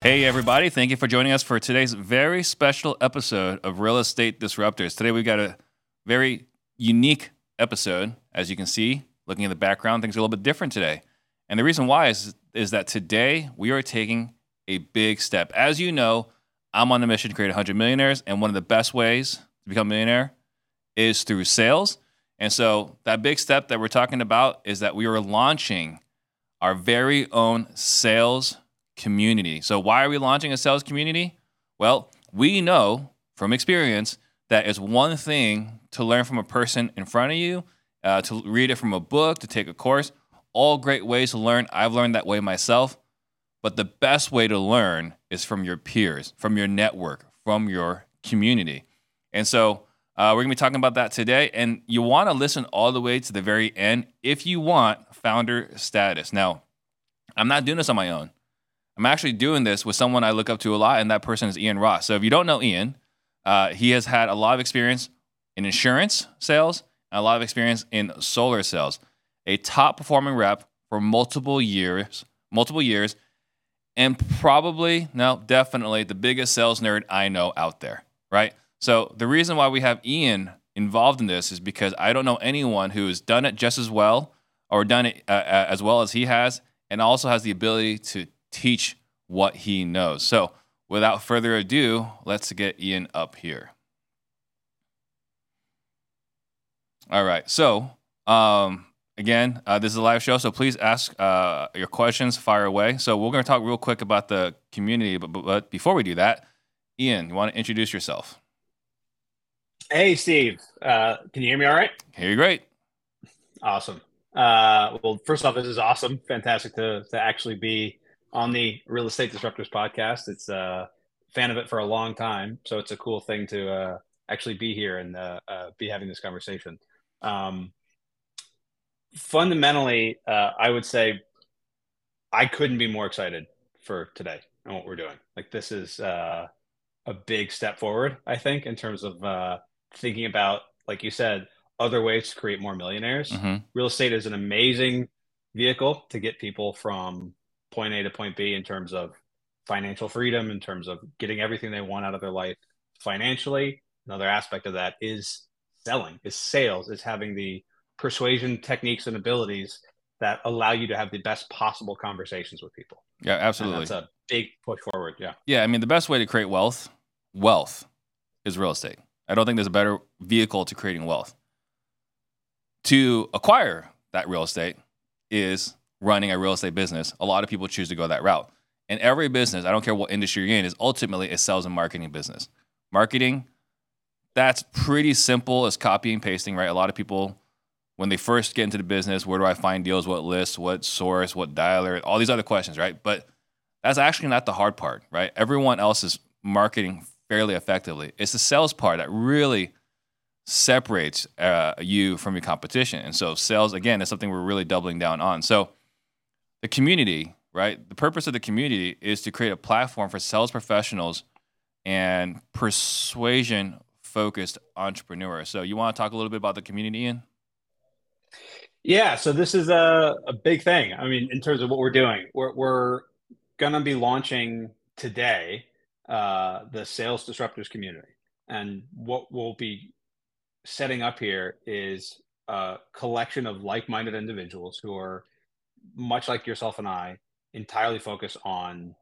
Hey, everybody. Thank you for joining us for today's very special episode of Real Estate Disruptors. Today, we've got a very unique episode. As you can see, looking at the background, things are a little bit different today. And the reason why is, is that today we are taking a big step. As you know, I'm on a mission to create 100 millionaires, and one of the best ways to become a millionaire is through sales. And so, that big step that we're talking about is that we are launching our very own sales community. So, why are we launching a sales community? Well, we know from experience that it's one thing to learn from a person in front of you, uh, to read it from a book, to take a course. All great ways to learn. I've learned that way myself. But the best way to learn is from your peers, from your network, from your community. And so, uh, we're gonna be talking about that today. And you wanna listen all the way to the very end if you want founder status. Now, I'm not doing this on my own. I'm actually doing this with someone I look up to a lot, and that person is Ian Ross. So if you don't know Ian, uh, he has had a lot of experience in insurance sales and a lot of experience in solar sales. A top performing rep for multiple years, multiple years, and probably, no, definitely the biggest sales nerd I know out there, right? So the reason why we have Ian involved in this is because I don't know anyone who has done it just as well or done it uh, uh as well as he has, and also has the ability to teach what he knows. So, without further ado, let's get Ian up here. All right. So, um, again, uh, this is a live show, so please ask uh, your questions, fire away. So, we're going to talk real quick about the community, but, but, but before we do that, Ian, you want to introduce yourself? Hey, Steve. Uh, can you hear me all right? Hear you great. Awesome. Uh, well, first off, this is awesome. Fantastic to, to actually be on the Real Estate Disruptors podcast. It's a uh, fan of it for a long time, so it's a cool thing to uh, actually be here and uh, uh, be having this conversation. Um, fundamentally, uh, I would say I couldn't be more excited for today and what we're doing. Like this is uh, a big step forward, I think, in terms of thinking about, like you said, other ways to create more millionaires. Mm-hmm. Real estate is an amazing vehicle to get people from point A to point B in terms of financial freedom, in terms of getting everything they want out of their life financially. Another aspect of that is selling, is sales, is having the persuasion techniques and abilities that allow you to have the best possible conversations with people. Yeah, absolutely. And that's a big push forward. Yeah. Yeah. I mean, the best way to create wealth, wealth is real estate. I don't think there's a better vehicle to creating wealth. To acquire that real estate is running a real estate business, a lot of people choose to go that route. And every business, I don't care what industry you're in, is ultimately a sales and marketing business. Marketing, that's pretty simple as copy and pasting, right? A lot of people, when they first get into the business, where do I find deals? What list? What source? What dialer? All these other questions, right? But that's actually not the hard part, right? Everyone else is marketing fairly effectively. It's the sales part that really separates uh, you from your competition. And so, sales, again, is something we're really doubling down on. So, the community, right? The purpose of the community is to create a platform for sales professionals and persuasion focused entrepreneurs. So, you want to talk a little bit about the community, Ian? Yeah, so this is a, a big thing. I mean, in terms of what we're doing, we're, we're going to be launching today uh, the Sales Disruptors community. And what we'll be setting up here is a collection of like minded individuals who are much like yourself and I, entirely focus on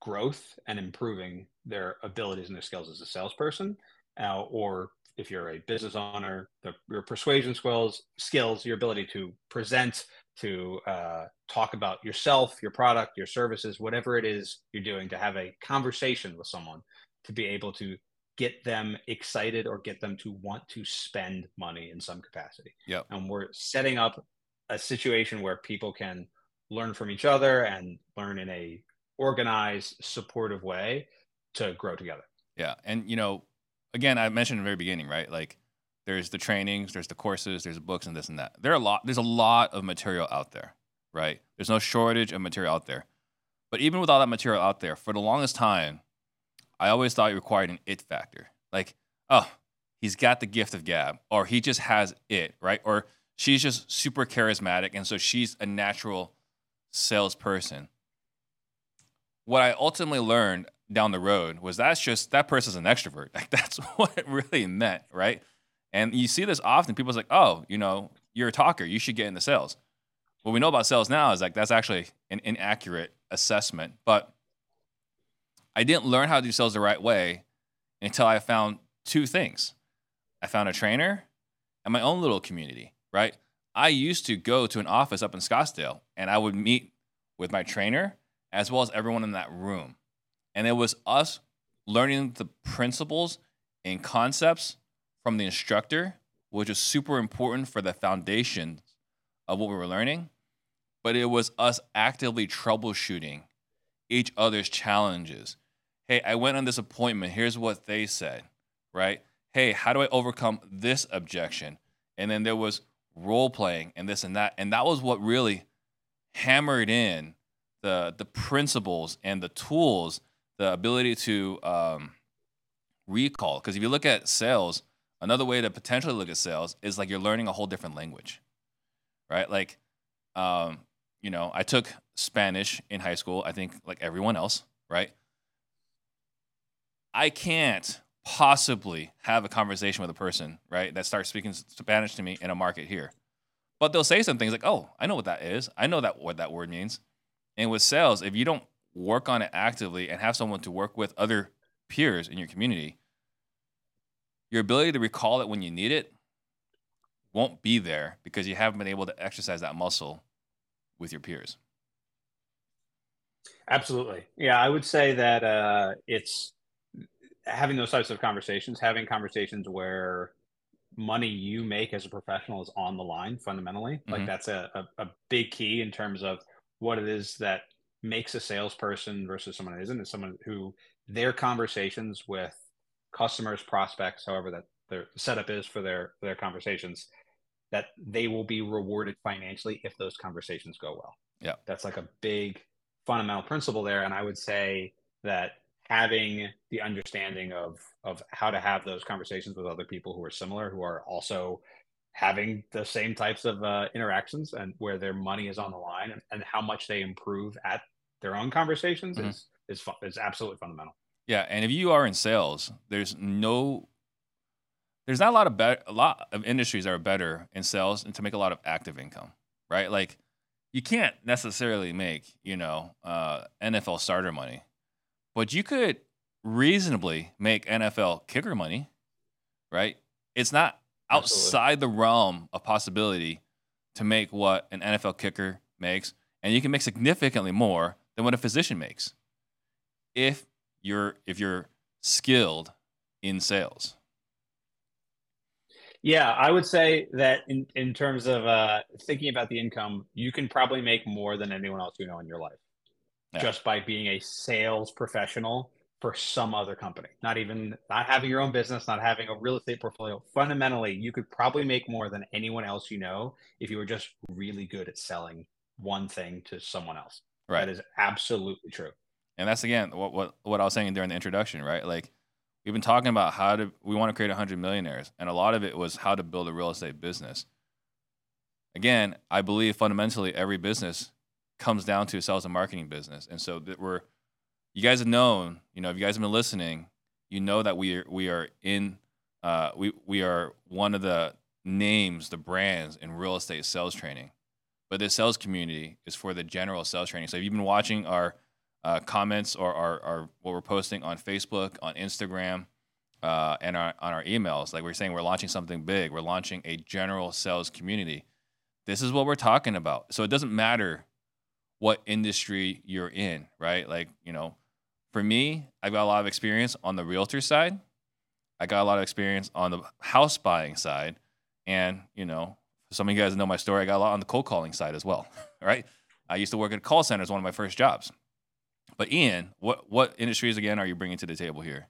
growth and improving their abilities and their skills as a salesperson, uh, or if you're a business owner, the, your persuasion skills, skills, your ability to present, to uh, talk about yourself, your product, your services, whatever it is you're doing, to have a conversation with someone, to be able to get them excited or get them to want to spend money in some capacity. Yeah. And we're setting up a situation where people can learn from each other and learn in a organized, supportive way to grow together. Yeah. And you know, again, I mentioned in the very beginning, right? Like there's the trainings, there's the courses, there's the books and this and that. There are a lot there's a lot of material out there, right? There's no shortage of material out there. But even with all that material out there, for the longest time, I always thought it required an it factor. Like, oh, he's got the gift of gab, or he just has it, right? Or she's just super charismatic, and so she's a natural salesperson. what I ultimately learned down the road was that's just that person's an extrovert. Like that's what it really meant, right? And you see this often. People's like, oh, you know, you're a talker. You should get into sales. What we know about sales now is like that's actually an inaccurate assessment. But I didn't learn how to do sales the right way until I found two things. I found a trainer and my own little community, right? I used to go to an office up in Scottsdale and I would meet with my trainer as well as everyone in that room. And it was us learning the principles and concepts from the instructor, which is super important for the foundation of what we were learning. But it was us actively troubleshooting each other's challenges. Hey, I went on this appointment. Here's what they said, right? Hey, how do I overcome this objection? And then there was role playing and this and that. And that was what really hammered in the the principles and the tools, the ability to um, recall. Because if you look at sales, another way to potentially look at sales is like you're learning a whole different language, right? Like, um, you know, I took Spanish in high school. I think like everyone else, right? I can't possibly have a conversation with a person, right, that starts speaking Spanish to me in a market here. But they'll say some things like, "Oh, I know what that is. I know that what that word means." And with sales, if you don't work on it actively and have someone to work with other peers in your community, your ability to recall it when you need it won't be there because you haven't been able to exercise that muscle with your peers. Absolutely. Yeah, I would say that uh, it's having those types of conversations, having conversations where money you make as a professional is on the line fundamentally. Mm-hmm. Like that's a, a, a, big key in terms of what it is that makes a salesperson versus someone who isn't is someone who their conversations with customers, prospects, however that their setup is for their for their conversations, that they will be rewarded financially if those conversations go well. Yeah. That's like a big fundamental principle there. And I would say that having the understanding of of how to have those conversations with other people who are similar, who are also having the same types of uh, interactions and where their money is on the line and, and how much they improve at their own conversations mm-hmm. is is fu- is absolutely fundamental. Yeah, and if you are in sales, there's no there's not a lot of be- a lot of industries that are better in sales and to make a lot of active income, right? Like you can't necessarily make, you know, uh, NFL starter money, but you could reasonably make NFL kicker money, right? It's not outside Absolutely. the realm of possibility to make what an NFL kicker makes, and you can make significantly more than what a physician makes if you're if you're skilled in sales. Yeah, I would say that in, in terms of uh, thinking about the income, you can probably make more than anyone else you know in your life yeah. just by being a sales professional for some other company. Not even not having your own business, not having a real estate portfolio. Fundamentally, you could probably make more than anyone else you know if you were just really good at selling one thing to someone else. Right. That is absolutely true. And that's again what what what I was saying during the introduction, right? Like we've been talking about how to we want to create 100 millionaires and a lot of it was how to build a real estate business. Again, I believe fundamentally every business comes down to sales and marketing business. And so that we're you guys have known, you know, if you guys have been listening, you know that we are we are in uh, we we are one of the names, the brands in real estate sales training. But the sales community is for the general sales training. So if you've been watching our uh, comments or our, our, what we're posting on Facebook, on Instagram, uh, and our, on our emails, like we're saying, we're launching something big. We're launching a general sales community. This is what we're talking about. So it doesn't matter what industry you're in, right? Like you know, for me, I've got a lot of experience on the realtor side. I got a lot of experience on the house buying side. And, you know, some of you guys know my story. I got a lot on the cold calling side as well, right? I used to work at call center as one of my first jobs. But Ian, what what industries again are you bringing to the table here?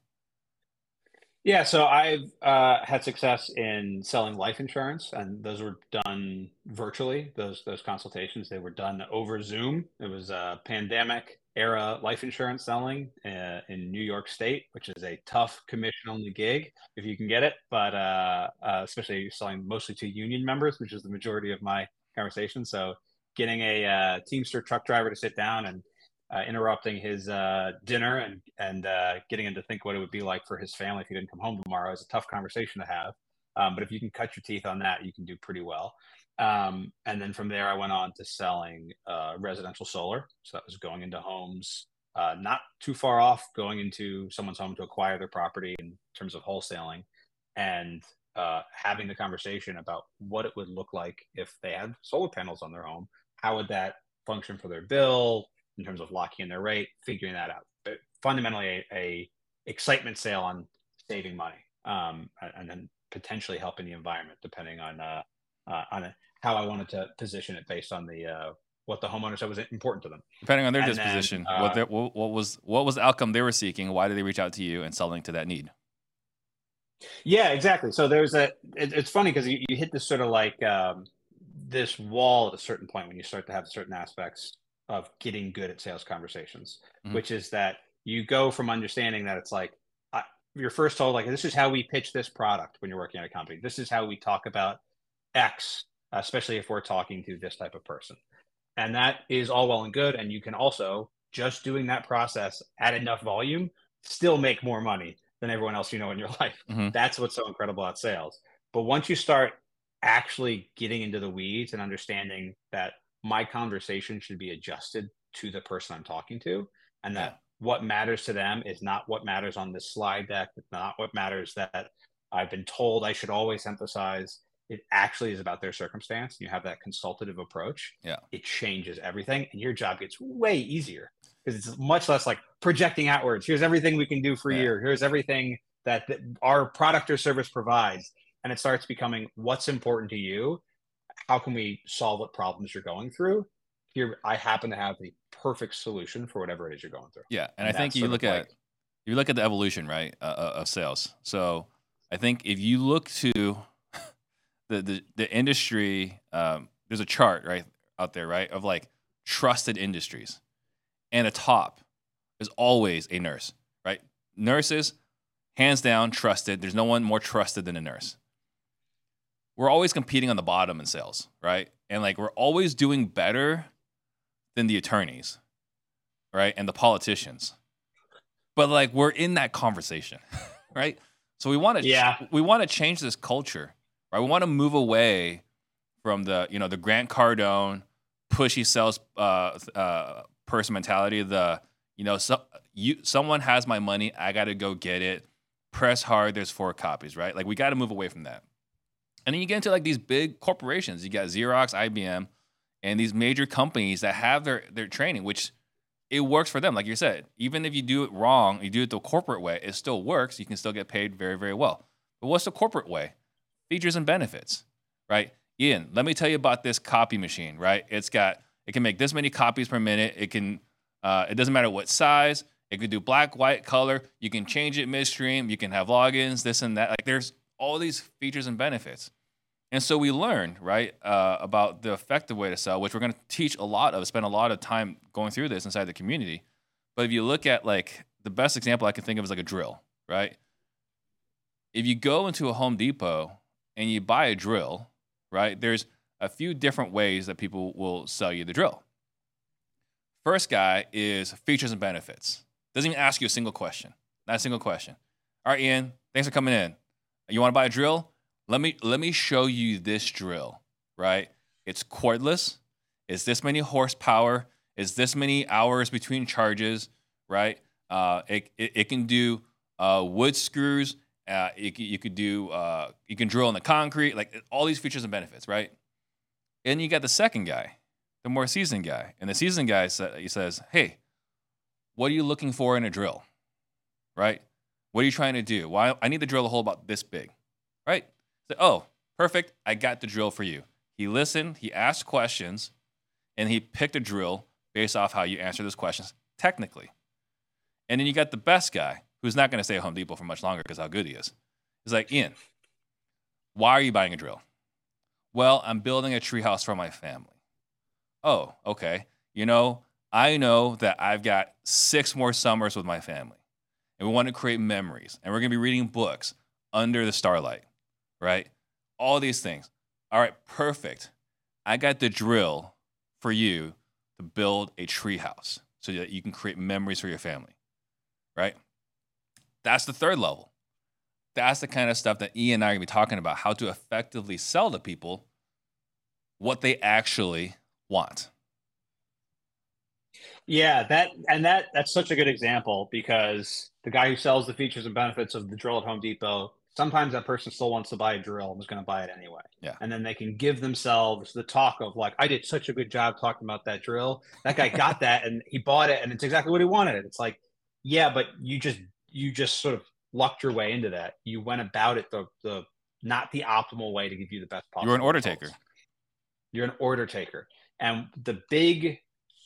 Yeah, so I've uh, had success in selling life insurance, and those were done virtually. Those those consultations they were done over Zoom. It was a pandemic era life insurance selling uh, in New York State, which is a tough commission only gig if you can get it, but uh, uh, especially selling mostly to union members, which is the majority of my conversation. So getting a uh, Teamster truck driver to sit down and uh, interrupting his uh, dinner and and uh, getting him to think what it would be like for his family if he didn't come home tomorrow is a tough conversation to have. Um, but if you can cut your teeth on that, you can do pretty well. Um, and then from there, I went on to selling uh, residential solar. So that was going into homes uh, not too far off, going into someone's home to acquire their property in terms of wholesaling, and uh, having the conversation about what it would look like if they had solar panels on their home. How would that function for their bill in terms of locking in their rate, figuring that out. But fundamentally, a, a excitement sale on saving money, um, and then potentially helping the environment, depending on uh, uh, on how I wanted to position it based on the uh, what the homeowner said was important to them. Depending on their and disposition, then, what, uh, what, what was what was the outcome they were seeking? Why did they reach out to you and selling to that need? Yeah, exactly. So there's a. It, it's funny because you, you, hit this sort of like um, this wall at a certain point when you start to have certain aspects of getting good at sales conversations, mm-hmm. which is that you go from understanding that it's like I, you're first told like this is how we pitch this product when you're working at a company. This is how we talk about X, especially if we're talking to this type of person. And that is all well and good. And you can also just doing that process at enough volume still make more money than everyone else you know in your life. Mm-hmm. That's what's so incredible about sales. But once you start actually getting into the weeds and understanding that my conversation should be adjusted to the person I'm talking to, and that what matters to them is not what matters on this slide deck. It's not what matters that I've been told I should always emphasize. It actually is about their circumstance. You have that consultative approach. Yeah. It changes everything, and your job gets way easier because it's much less like projecting outwards. Here's everything we can do for yeah. you. Here's everything that, that our product or service provides. And it starts becoming what's important to you how can we solve what problems you're going through? Here, I happen to have the perfect solution for whatever it is you're going through. Yeah, and, and I think you look at like, you look at the evolution, right, uh, uh, of sales. So I think if you look to the the, the industry, um, there's a chart right out there, right, of like trusted industries, and a top is always a nurse, right? Nurses, hands down, trusted. There's no one more trusted than a nurse we're always competing on the bottom in sales, right? And like we're always doing better than the attorneys, right? And the politicians. But like we're in that conversation, right? So we want to yeah. we want to change this culture, right? We want to move away from the, you know, the Grant Cardone pushy sales uh, uh, person mentality, the, you know, so, you someone has my money, I got to go get it. Press hard, there's four copies, right? Like we got to move away from that. And then you get into like these big corporations. You got Xerox, IBM, and these major companies that have their their training, which it works for them. Like you said, even if you do it wrong, you do it the corporate way, it still works. You can still get paid very, very well. But what's the corporate way? Features and benefits, right? Ian, let me tell you about this copy machine, right? It's got it can make this many copies per minute. It can uh, it doesn't matter what size. It can do black, white, color. You can change it midstream. You can have logins, this and that. Like there's all these features and benefits. And so we learned, right, uh, about the effective way to sell, which we're going to teach a lot of, spend a lot of time going through this inside the community. But if you look at like the best example I can think of is like a drill, right? If you go into a Home Depot and you buy a drill, right, there's a few different ways that people will sell you the drill. First guy is features and benefits. Doesn't even ask you a single question. Not a single question. All right, Ian, thanks for coming in. You want to buy a drill? Let me let me show you this drill, right? It's cordless. It's this many horsepower. It's this many hours between charges, right? Uh, it, it, it can do uh, wood screws. Uh, you could do uh, you can drill in the concrete, like all these features and benefits, right? And you got the second guy, the more seasoned guy, and the seasoned guy sa- he says, "Hey, what are you looking for in a drill? Right? What are you trying to do? Why I need to drill a hole about this big, right? So, oh, perfect. I got the drill for you. He listened, he asked questions, and he picked a drill based off how you answer those questions technically. And then you got the best guy who's not going to stay at Home Depot for much longer because how good he is. He's like, Ian, why are you buying a drill? Well, I'm building a treehouse for my family. Oh, okay. You know, I know that I've got six more summers with my family and we want to create memories. And we're going to be reading books under the starlight, right? All these things. All right, perfect. I got the drill for you to build a treehouse. so that you can create memories for your family, right? That's the third level. That's the kind of stuff that Ian and I are gonna be talking about how to effectively sell to people what they actually want. Yeah, that and that that's such a good example because the guy who sells the features and benefits of the drill at Home Depot, sometimes that person still wants to buy a drill and was going to buy it anyway. Yeah. And then they can give themselves the talk of like, I did such a good job talking about that drill. That guy got that and he bought it and it's exactly what he wanted. It's like, yeah, but you just you just sort of lucked your way into that. You went about it the the not the optimal way to give you the best possible. You're an order results. taker. You're an order taker. And the big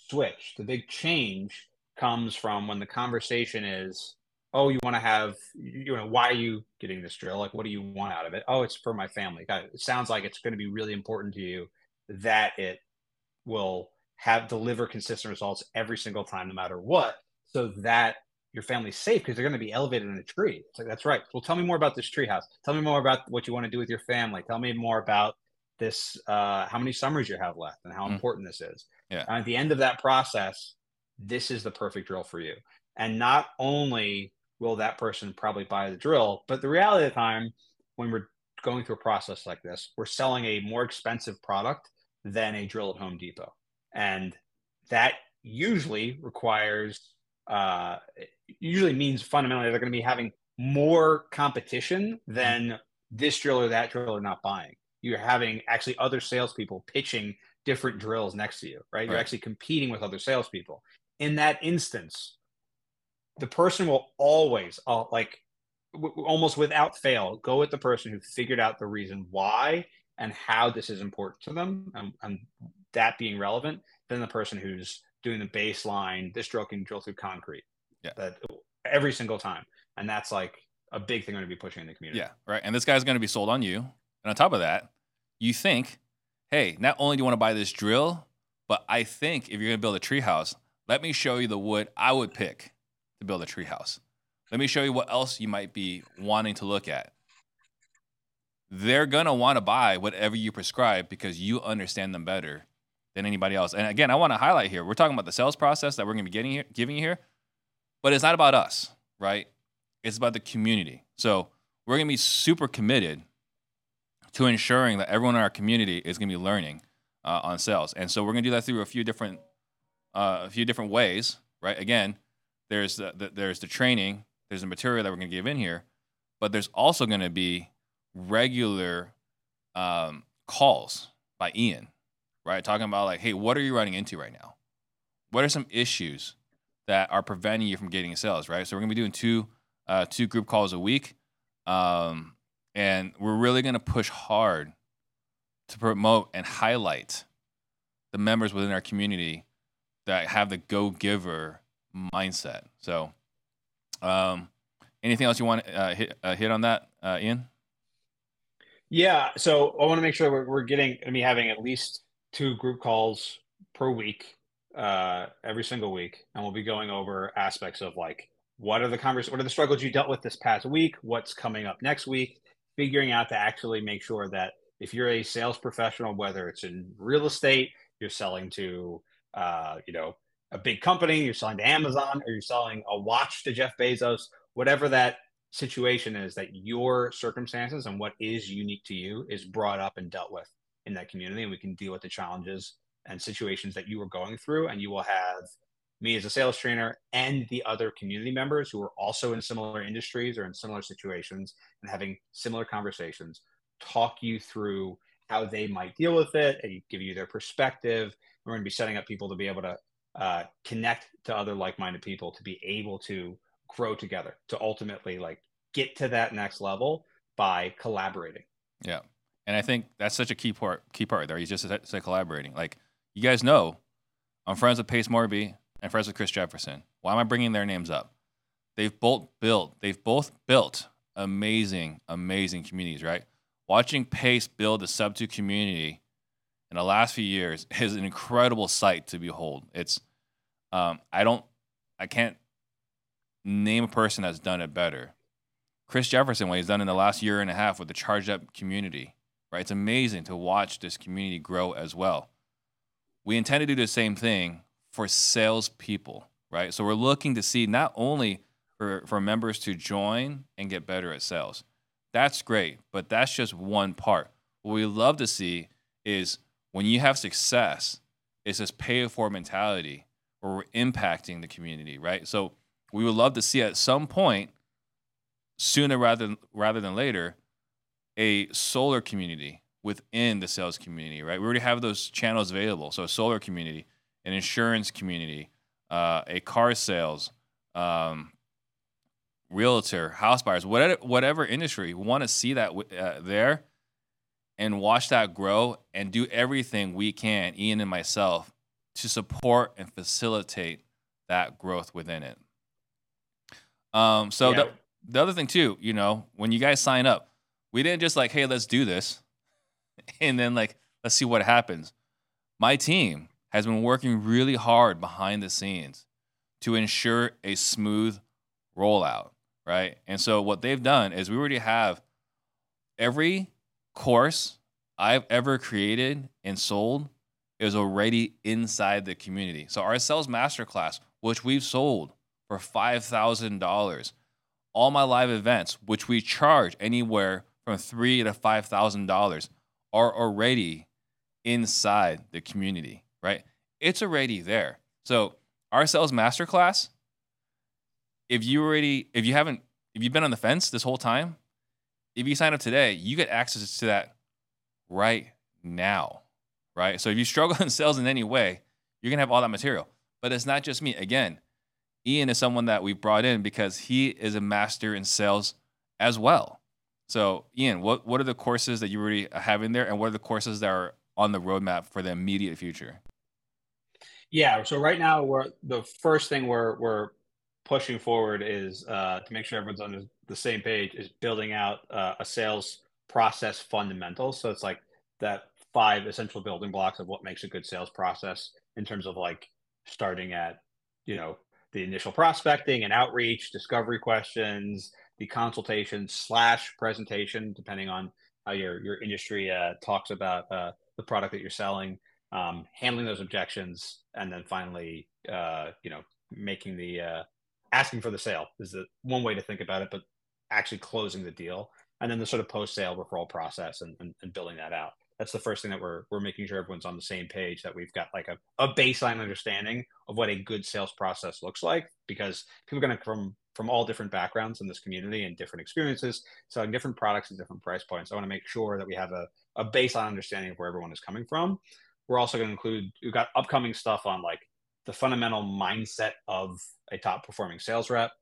switch, the big change comes from when the conversation is, oh, you want to have, you know, why are you getting this drill? Like, what do you want out of it? Oh, it's for my family. God, It sounds like it's going to be really important to you that it will have deliver consistent results every single time, no matter what, so that your family's safe because they're going to be elevated in a tree. It's like, that's right. Well, tell me more about this tree house. Tell me more about what you want to do with your family. Tell me more about this, uh, how many summers you have left and how Mm. important this is. Yeah. And at the end of that process, this is the perfect drill for you. And not only will that person probably buy the drill, but the reality of the time, when we're going through a process like this, we're selling a more expensive product than a drill at Home Depot. And that usually requires, uh, usually means fundamentally they're going to be having more competition than this drill or that drill are not buying. You're having actually other salespeople pitching different drills next to you, right? You're actually competing with other salespeople. In that instance, the person will always, uh, like, w- w- almost without fail, go with the person who figured out the reason why and how this is important to them, and, and that being relevant, than the person who's doing the baseline. This drill can drill through concrete. Yeah. That every single time, and that's like a big thing I'm going to be pushing in the community. Yeah, right. And this guy's going to be sold on you. And on top of that, you think, hey, not only do you want to buy this drill, but I think if you're going to build a treehouse, let me show you the wood I would pick to build a treehouse. Let me show you what else you might be wanting to look at. They're going to want to buy whatever you prescribe because you understand them better than anybody else. And again, I want to highlight here, we're talking about the sales process that we're going to be getting here, giving you here, but it's not about us, right? It's about the community. So we're going to be super committed to ensuring that everyone in our community is going to be learning uh, on sales. And so we're going to do that through a few different uh, a few different ways, right? Again, there's the, the there's the training, there's the material that we're going to give in here, but there's also going to be regular um, calls by Ian, right? Talking about like, hey, what are you running into right now? What are some issues that are preventing you from getting sales, right? So we're going to be doing two uh, two group calls a week. Um, and we're really going to push hard to promote and highlight the members within our community that have the go giver mindset. So, um, anything else you want to uh, hit, uh, hit on that, uh, Ian? Yeah. So I want to make sure we're, we're getting to be having at least two group calls per week, uh, every single week, and we'll be going over aspects of like what are the convers what are the struggles you dealt with this past week, what's coming up next week, figuring out to actually make sure that if you're a sales professional, whether it's in real estate, you're selling to, uh, you know, a big company, you're selling to Amazon, or you're selling a watch to Jeff Bezos, whatever that situation is that your circumstances and what is unique to you is brought up and dealt with in that community and we can deal with the challenges and situations that you are going through and you will have me as a sales trainer and the other community members who are also in similar industries or in similar situations and having similar conversations talk you through how they might deal with it and give you their perspective we're going to be setting up people to be able to uh, connect to other like-minded people to be able to grow together to ultimately like get to that next level by collaborating. Yeah. And I think that's such a key part key part there. You just said, collaborating. Like you guys know, I'm friends with Pace Morby and friends with Chris Jefferson. Why am I bringing their names up? They've both built. They've both built amazing, amazing communities. Right. Watching Pace build the sub two community in the last few years is an incredible sight to behold. It's um, I don't I can't name a person that's done it better. Chris Jefferson, what he's done in the last year and a half with the charged up community, right? It's amazing to watch this community grow as well. We intend to do the same thing for salespeople, right? So we're looking to see not only for, for members to join and get better at sales. That's great, but that's just one part. What we love to see is when you have success, it's this pay it forward mentality where we're impacting the community, right? So we would love to see at some point, sooner rather rather than later, a solar community within the sales community, right? We already have those channels available. So a solar community, an insurance community, uh, a car sales, um, realtor, house buyers, whatever, whatever industry, we want to see that uh, there and watch that grow and do everything we can, Ian and myself, to support and facilitate that growth within it. Um, so yeah. the, the other thing too, you know, when you guys sign up, we didn't just like, hey, let's do this, and then like let's see what happens. My team has been working really hard behind the scenes to ensure a smooth rollout, right? And so what they've done is we already have every course I've ever created and sold is already inside the community. So our sales masterclass, which we've sold for $5,000, all my live events, which we charge anywhere from three to five thousand dollars, are already inside the community, right? It's already there. So our sales masterclass, if you already, if you haven't, if you've been on the fence this whole time, if you sign up today, you get access to that right now, right? So if you struggle in sales in any way, you're gonna have all that material. But it's not just me. Again, Ian is someone that we brought in because he is a master in sales as well. So, Ian, what what are the courses that you already have in there, and what are the courses that are on the roadmap for the immediate future? Yeah. So right now, we're the first thing we're we're pushing forward is uh, to make sure everyone's on the same page is building out uh, a sales process fundamentals. So it's like that five essential building blocks of what makes a good sales process in terms of like starting at, you know, the initial prospecting and outreach, discovery questions, the consultation slash presentation, depending on how your your industry uh, talks about uh, the product that you're selling, um, handling those objections, and then finally, uh, you know, making the uh, asking for the sale is the one way to think about it, but actually closing the deal and then the sort of post sale referral process and, and, and, building that out. That's the first thing that we're, we're making sure everyone's on the same page that we've got like a, a baseline understanding of what a good sales process looks like because people are going to come from all different backgrounds in this community and different experiences, selling different products at different price points. I want to make sure that we have a, a baseline understanding of where everyone is coming from. We're also going to include, we've got upcoming stuff on like the fundamental mindset of a top performing sales rep,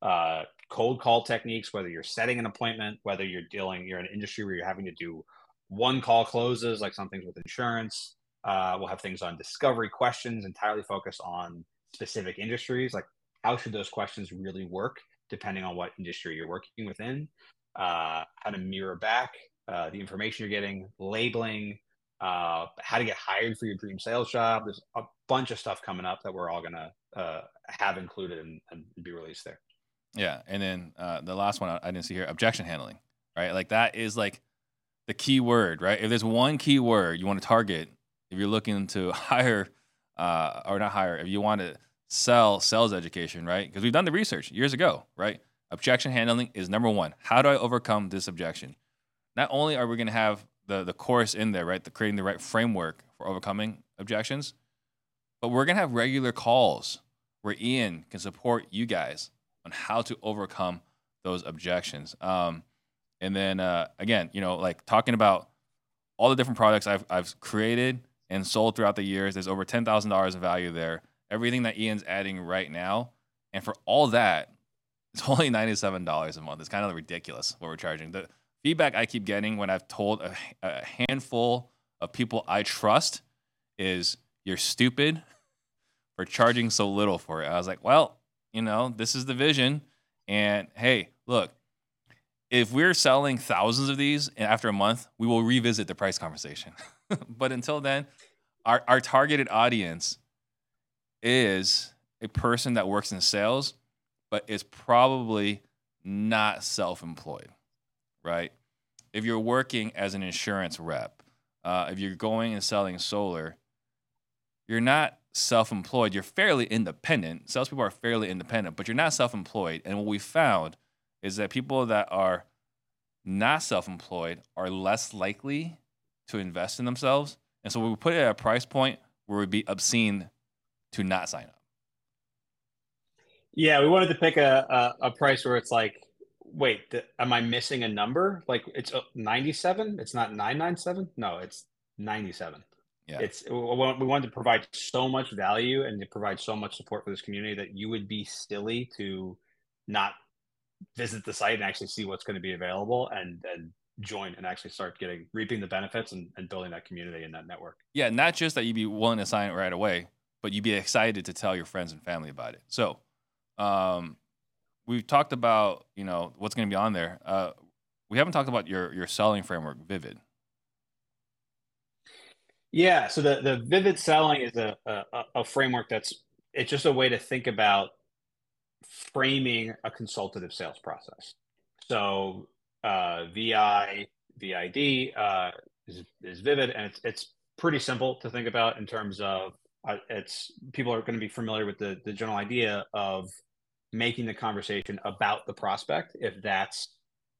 uh, cold call techniques, whether you're setting an appointment, whether you're dealing, you're in an industry where you're having to do one call closes, like some things with insurance. Uh, we'll have things on discovery questions entirely focused on specific industries, like how should those questions really work depending on what industry you're working within, uh, how to mirror back uh, the information you're getting, labeling, uh, how to get hired for your dream sales job. There's a bunch of stuff coming up that we're all going to uh, have included and, and, be released there. Yeah. And then uh, the last one I didn't see here objection handling, right? Like that is like the key word, right? If there's one key word you want to target, if you're looking to hire uh, or not hire, if you want to sell sales education, right? Because we've done the research years ago, right? Objection handling is number one. How do I overcome this objection? Not only are we going to have the the course in there, right? The creating the right framework for overcoming objections. But we're gonna have regular calls where Ian can support you guys on how to overcome those objections. Um, and then uh, again, you know, like talking about all the different products I've I've created and sold throughout the years. There's over ten thousand dollars of value there. Everything that Ian's adding right now, and for all that, it's only ninety seven dollars a month. It's kind of ridiculous what we're charging. The feedback I keep getting when I've told a, a handful of people I trust is you're stupid for charging so little for it. I was like, well, you know, this is the vision. And hey, look, if we're selling thousands of these after a month, we will revisit the price conversation. but until then, our, our targeted audience is a person that works in sales, but is probably not self employed right? If you're working as an insurance rep, uh, if you're going and selling solar, you're not self-employed, you're fairly independent. Salespeople are fairly independent, but you're not self-employed. And what we found is that people that are not self-employed are less likely to invest in themselves. And so we put it at a price point where it would be obscene to not sign up. Yeah, we wanted to pick a, a, a price where it's like, wait, the, am I missing a number? Like it's 97? It's not 997? No, it's 97. Yeah. It's we wanted to provide so much value and to provide so much support for this community that you would be silly to not visit the site and actually see what's going to be available and and join and actually start getting reaping the benefits and, and building that community and that network. Yeah, not just that you'd be willing to sign it right away, but you'd be excited to tell your friends and family about it. So, um, we've talked about you know what's going to be on there. Uh, we haven't talked about your your selling framework, Vivid. Yeah, so the the Vivid selling is a, a a framework that's it's just a way to think about framing a consultative sales process. So uh, VI VID uh, is, is Vivid, and it's it's pretty simple to think about in terms of uh, it's people are going to be familiar with the the general idea of making the conversation about the prospect if that's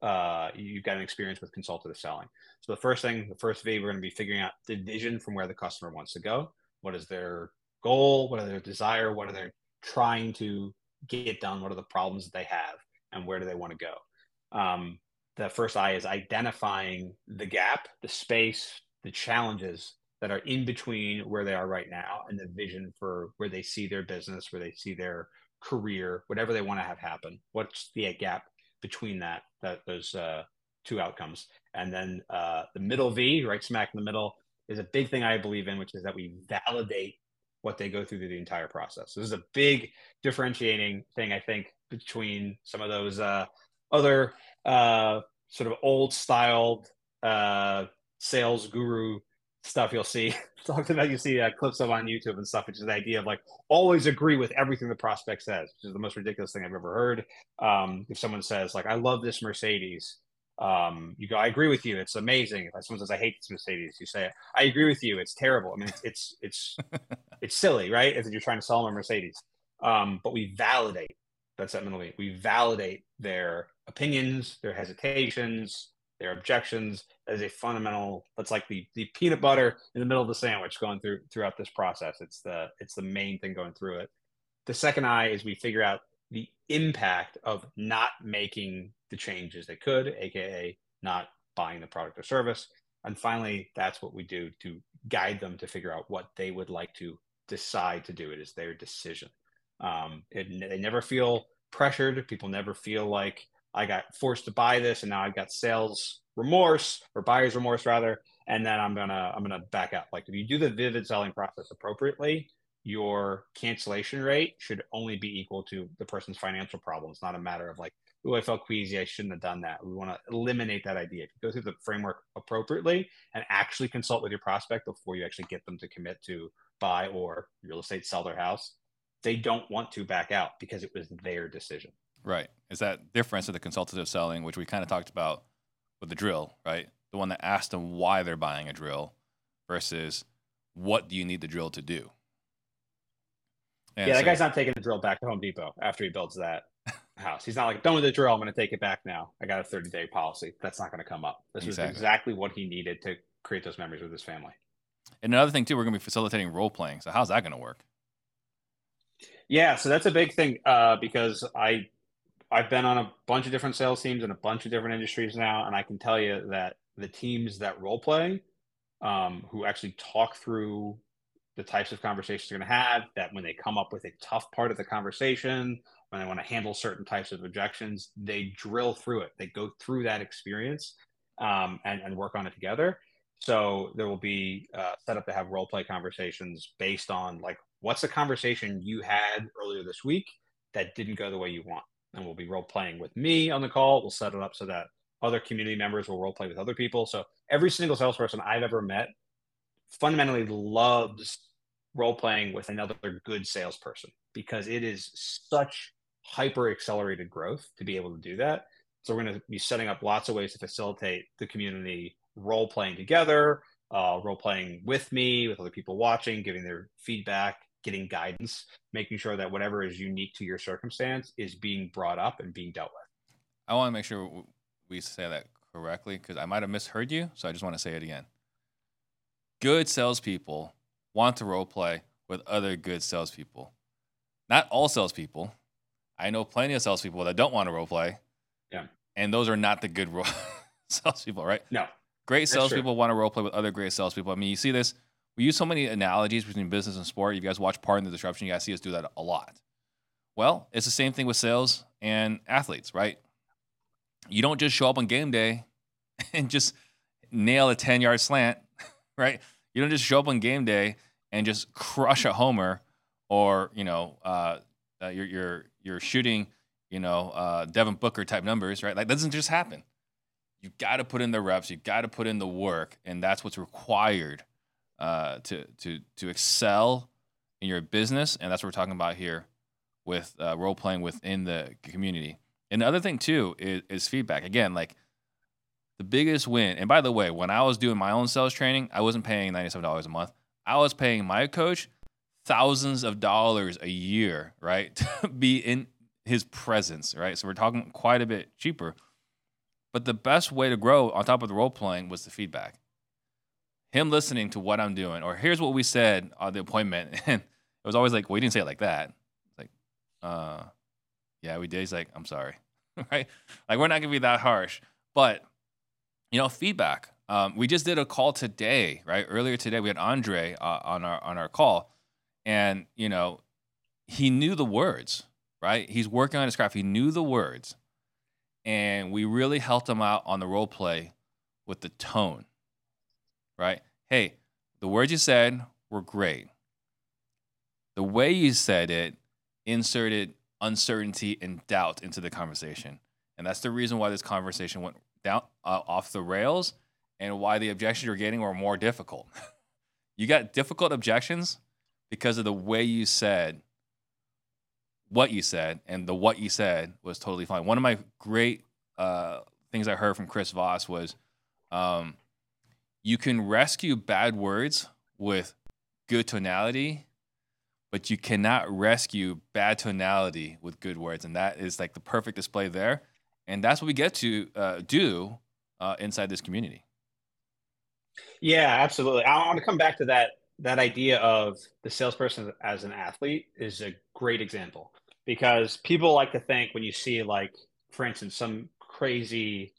uh, you've got an experience with consultative selling. So the first thing, the first V, we're going to be figuring out the vision from where the customer wants to go. What is their goal? What are their desire? What are they trying to get done? What are the problems that they have? And where do they want to go? Um, the first I is identifying the gap, the space, the challenges that are in between where they are right now and the vision for where they see their business, where they see their career, whatever they want to have happen. What's the gap between that that those uh, two outcomes. And then uh, the middle V, right smack in the middle, is a big thing I believe in, which is that we validate what they go through through the entire process. This is a big differentiating thing, I think, between some of those uh, other uh, sort of old styled uh, sales guru stuff you'll see. Talked about you see uh, clips of on youtube and stuff which is the idea of like always agree with everything the prospect says which is the most ridiculous thing i've ever heard. Um, if someone says like i love this mercedes um, you go i agree with you. It's amazing. If someone says i hate this mercedes you say i agree with you. It's terrible. I mean it's it's it's, it's silly right? As if you're trying to sell them a mercedes. Um, but we validate that's that middle we validate their opinions their hesitations their objections as a fundamental that's like the the peanut butter in the middle of the sandwich going through throughout this process. It's the it's the main thing going through it. The second I is we figure out the impact of not making the changes they could aka not buying the product or service. And finally that's what we do to guide them to figure out what they would like to decide to do. It is their decision. Um, it, they never feel pressured. People never feel like I got forced to buy this and now I've got sales remorse or buyer's remorse rather. And then I'm gonna I'm gonna back out. Like if you do the vivid selling process appropriately, your cancellation rate should only be equal to the person's financial problems, not a matter of like, oh, I felt queasy, I shouldn't have done that. We want to eliminate that idea. If you go through the framework appropriately and actually consult with your prospect before you actually get them to commit to buy or real estate sell their house, they don't want to back out because it was their decision. Right. Is that difference of the consultative selling, which we kind of talked about with the drill, right? The one that asks them why they're buying a drill versus what do you need the drill to do? And yeah, that so, guy's not taking the drill back to Home Depot after he builds that house. He's not like, done with the drill. I'm going to take it back now. I got a 30 day policy. That's not going to come up. This exactly. was exactly what he needed to create those memories with his family. And another thing, too, we're going to be facilitating role playing. So, how's that going to work? Yeah, so that's a big thing uh, because I I've been on a bunch of different sales teams in a bunch of different industries now, and I can tell you that the teams that role play, um, who actually talk through the types of conversations they're going to have, that when they come up with a tough part of the conversation, when they want to handle certain types of objections, they drill through it. They go through that experience um, and, and work on it together. So there will be uh, set up to have role play conversations based on like what's the conversation you had earlier this week that didn't go the way you want and we'll be role playing with me on the call. We'll set it up so that other community members will role play with other people. So every single salesperson I've ever met fundamentally loves role playing with another good salesperson because it is such hyper accelerated growth to be able to do that. So we're going to be setting up lots of ways to facilitate the community role playing together, uh, role playing with me, with other people watching, giving their feedback getting guidance, making sure that whatever is unique to your circumstance is being brought up and being dealt with. I want to make sure we say that correctly because I might have misheard you. So I just want to say it again. Good salespeople want to role play with other good salespeople. Not all salespeople. I know plenty of salespeople that don't want to role play. Yeah. And those are not the good role salespeople, right? No. Great salespeople want to role play with other great salespeople. I mean, you see this. We use so many analogies between business and sport. If You guys watch Pardon the Disruption. You guys see us do that a lot. Well, it's the same thing with sales and athletes, right? You don't just show up on game day and just nail a 10 yard slant, right? You don't just show up on game day and just crush a homer or, you know, uh, uh, you're, you're, you're shooting, you know, uh, Devin Booker type numbers, right? Like that doesn't just happen. You got to put in the reps, you got to put in the work, and that's what's required uh, to to to excel in your business, and that's what we're talking about here with uh, role playing within the community. And the other thing too is, is feedback. Again, like the biggest win. And by the way, when I was doing my own sales training, I wasn't paying ninety seven dollars a month. I was paying my coach thousands of dollars a year, right, to be in his presence, right. So we're talking quite a bit cheaper. But the best way to grow on top of the role playing was the feedback. Him listening to what I'm doing, or here's what we said on the appointment. And it was always like, well, you didn't say it like that. It's like, uh, yeah, we did. He's like, I'm sorry. right? Like, we're not to be that harsh. But, you know, feedback. Um, we just did a call today, right? Earlier today, we had Andre uh, on our on our call, and you know, he knew the words, right? He's working on his craft. He knew the words, and we really helped him out on the role play with the tone, right? Hey, the words you said were great. The way you said it inserted uncertainty and doubt into the conversation. And that's the reason why this conversation went down uh, off the rails and why the objections you're getting were more difficult. you got difficult objections because of the way you said what you said, and the what you said was totally fine. One of my great uh, things I heard from Chris Voss was um, you can rescue bad words with good tonality, but you cannot rescue bad tonality with good words. And that is like the perfect display there. And that's what we get to uh, do uh, inside this community. Yeah, absolutely. I want to come back to that that idea of the salesperson as an athlete is a great example because people like to think when you see like for instance some crazy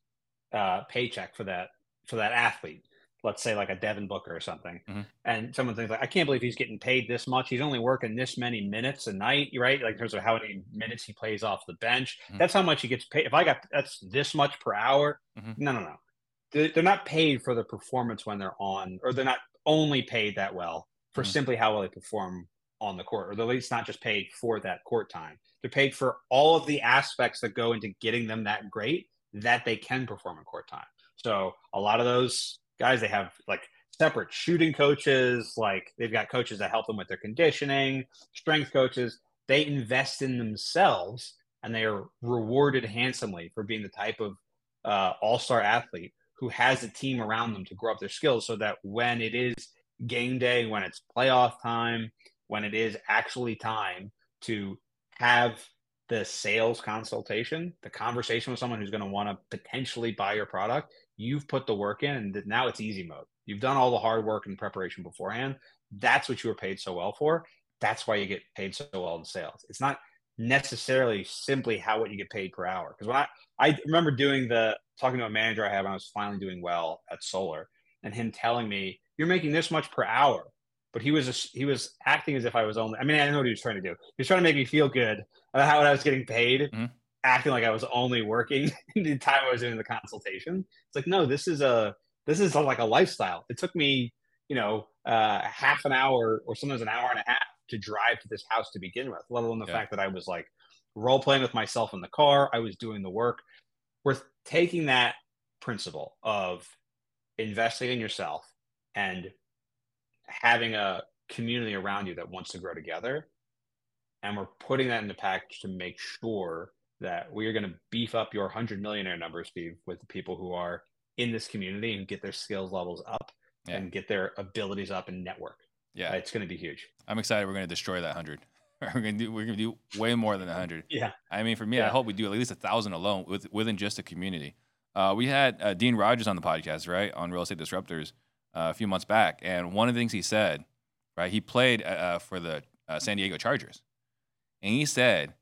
uh, paycheck for that for that athlete let's say like a Devin Booker or something, mm-hmm. and someone thinks like, I can't believe he's getting paid this much. He's only working this many minutes a night, right? Like in terms of how many minutes he plays off the bench. Mm-hmm. That's how much he gets paid. If I got that's this much per hour, mm-hmm. no, no, no. They're not paid for the performance when they're on, or they're not only paid that well for mm-hmm. simply how well they perform on the court, or at least not just paid for that court time. They're paid for all of the aspects that go into getting them that great that they can perform in court time. So a lot of those guys, they have like separate shooting coaches, like they've got coaches that help them with their conditioning, strength coaches. They invest in themselves and they are rewarded handsomely for being the type of uh, all-star athlete who has a team around them to grow up their skills so that when it is game day, when it's playoff time, when it is actually time to have the sales consultation, the conversation with someone who's going to want to potentially buy your product, you've put the work in and now it's easy mode. You've done all the hard work and preparation beforehand. That's what you were paid so well for. That's why you get paid so well in sales. It's not necessarily simply how what you get paid per hour. Because when I I remember doing the talking to a manager I had when I was finally doing well at Solar, and him telling me you're making this much per hour, but he was a, he was acting as if I was only. I mean, I know what he was trying to do. He was trying to make me feel good about how I was getting paid, mm-hmm. Acting like I was only working the time I was doing the consultation. It's like no, this is a this is a, like a lifestyle. It took me you know uh, half an hour or sometimes an hour and a half to drive to this house to begin with, let alone the yeah. fact that I was like role playing with myself in the car. I was doing the work. We're taking that principle of investing in yourself and having a community around you that wants to grow together. And we're putting that in the package to make sure that we are going to beef up your 100 millionaire number, Steve, with the people who are in this community and get their skills levels up yeah. and get their abilities up and network. Yeah, it's going to be huge. I'm excited. We're going to destroy that hundred. we're going to do. We're going to do way more than hundred. Yeah. I mean, for me, Yeah. I hope we do at least a thousand alone with, within just a community. Uh, we had uh, Dean Rogers on the podcast, right, on Real Estate Disruptors uh, a few months back, and one of the things he said, right, he played uh, uh, for the uh, San Diego Chargers, and he said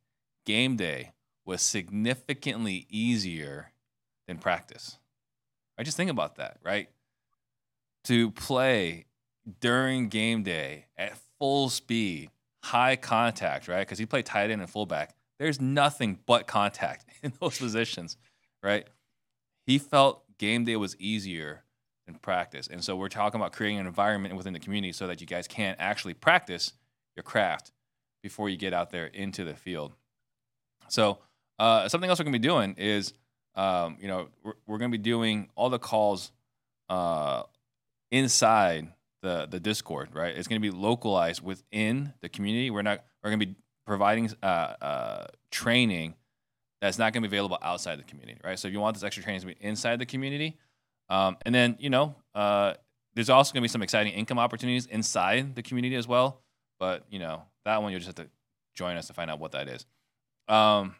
game day was significantly easier than practice. I just think about that, right? To play during game day at full speed, high contact, right? Because he played tight end and fullback. There's nothing but contact in those positions, right? He felt game day was easier than practice. And so we're talking about creating an environment within the community so that you guys can actually practice your craft before you get out there into the field. So uh, something else we're gonna be doing is, um, you know, we're, we're gonna be doing all the calls uh, inside the the Discord, right? It's gonna be localized within the community. We're not we're gonna be providing uh, uh, training that's not gonna be available outside the community, right? So if you want this extra training to be inside the community, um, and then you know, uh, there's also gonna be some exciting income opportunities inside the community as well. But you know, that one you'll just have to join us to find out what that is. Um,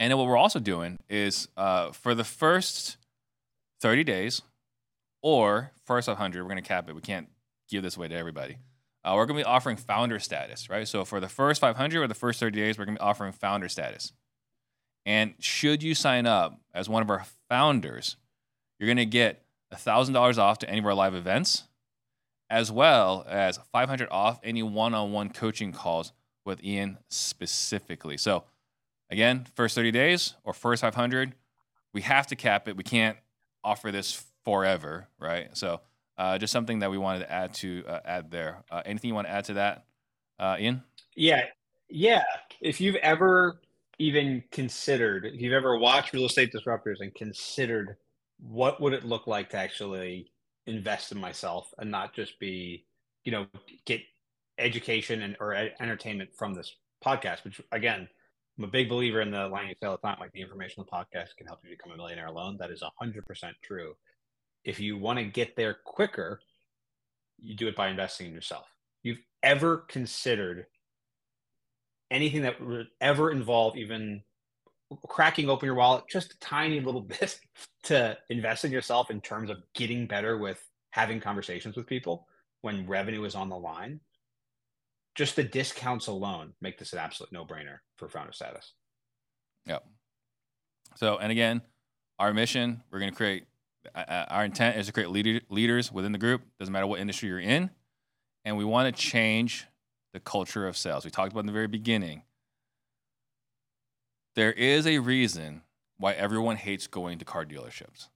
and what we're also doing is uh, for the first 30 days or first 100, we're going to cap it. We can't give this away to everybody. Uh, we're going to be offering founder status, right? So for the first 500 or the first 30 days, we're going to be offering founder status. And should you sign up as one of our founders, you're going to get $1,000 off to any of our live events, as well as 500 off any one-on-one coaching calls with Ian specifically. So again, first 30 days or first 500, we have to cap it. We can't offer this forever, right? So uh, just something that we wanted to add to uh, add there. Uh, anything you want to add to that, uh, Ian? Yeah. Yeah. If you've ever even considered, if you've ever watched Real Estate Disruptors and considered what would it look like to actually invest in myself and not just be, you know, get education and or entertainment from this podcast, which again, I'm a big believer in the line you all the time, like the information on the podcast can help you become a millionaire alone. That is 100% true. If you want to get there quicker, you do it by investing in yourself. You've ever considered anything that would ever involve even cracking open your wallet just a tiny little bit to invest in yourself in terms of getting better with having conversations with people when revenue is on the line just the discounts alone make this an absolute no-brainer for founder status Yep. So, and again, our mission, we're going to create, uh, uh, our intent is to create leader, leaders within the group. Doesn't matter what industry you're in. And we want to change the culture of sales. We talked about in the very beginning. There is a reason why everyone hates going to car dealerships.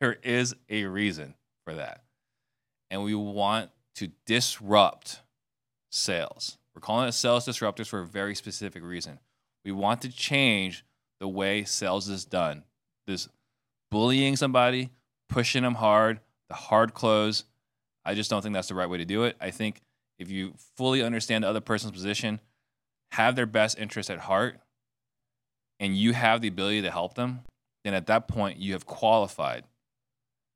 There is a reason for that. And we want to disrupt sales. We're calling it sales disruptors for a very specific reason. We want to change the way sales is done. This bullying somebody, pushing them hard, the hard close. I just don't think that's the right way to do it. I think if you fully understand the other person's position, have their best interest at heart, and you have the ability to help them, then at that point you have qualified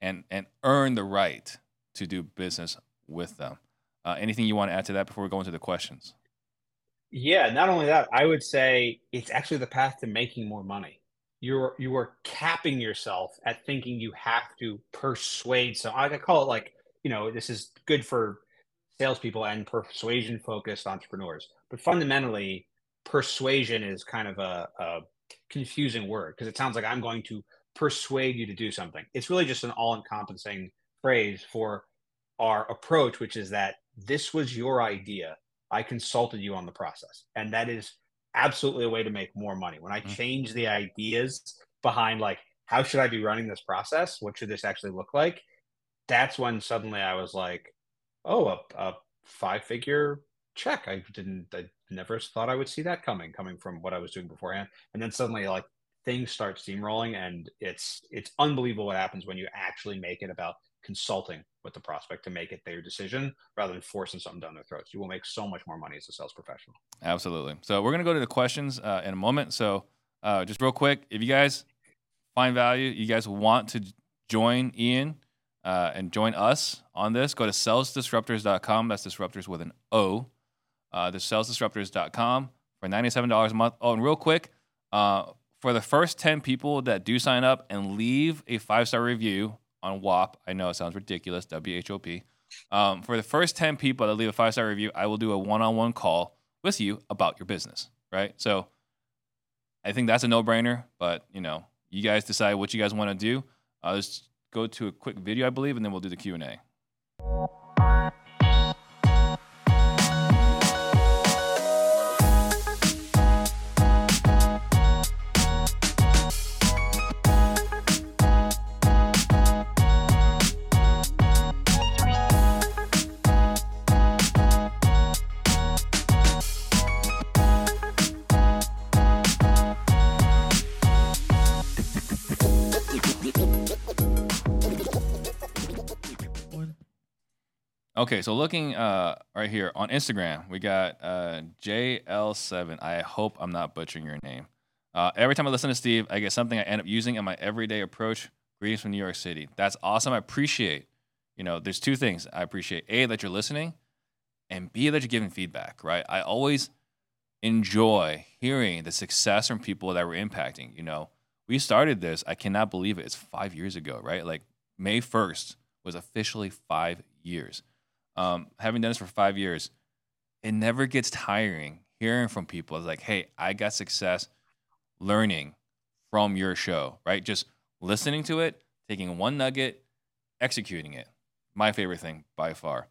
and and earned the right to do business with them. Uh, anything you want to add to that before we go into the questions? Yeah, not only that, I would say it's actually the path to making more money. You're you are capping yourself at thinking you have to persuade. So I call it like you know this is good for salespeople and persuasion focused entrepreneurs. But fundamentally, persuasion is kind of a, a confusing word because it sounds like I'm going to persuade you to do something. It's really just an all encompassing phrase for our approach, which is that this was your idea. I consulted you on the process. And that is absolutely a way to make more money. When I Mhm. change the ideas behind, like, how should I be running this process? What should this actually look like? That's when suddenly I was like, oh, a, a five figure check. I didn't, I never thought I would see that coming, coming from what I was doing beforehand. And then suddenly, like, things start steamrolling and it's it's unbelievable what happens when you actually make it about consulting with the prospect to make it their decision rather than forcing something down their throats. You will make so much more money as a sales professional. Absolutely. So we're gonna go to the questions uh, in a moment. So uh, just real quick, if you guys find value, you guys want to join Ian uh, and join us on this, go to salesdisruptors.com. That's disruptors with an O. Uh, the salesdisruptors.com for $97 a month. Oh, and real quick, uh, for the first 10 people that do sign up and leave a five star review on WHOP, I know it sounds ridiculous, W H O P. Um, for the first 10 people that leave a five star review, I will do a one on one call with you about your business, right? So I think that's a no brainer, but you know, you guys decide what you guys want to do. Uh, let's go to a quick video, I believe, and then we'll do the Q&A. Okay, so looking uh, right here on Instagram, we got uh, JL7. I hope I'm not butchering your name. Uh, every time I listen to Steve, I get something I end up using in my everyday approach. Greetings from New York City. That's awesome. I appreciate. You know, there's two things I appreciate: a that you're listening, and b that you're giving feedback. Right? I always enjoy hearing the success from people that we're impacting. You know, we started this. I cannot believe it. It's five years ago, right? Like May 1st was officially five years um, having done this for five years, it never gets tiring hearing from people. It's like, hey, I got success learning from your show, right? Just listening to it, taking one nugget, executing it. My favorite thing by far.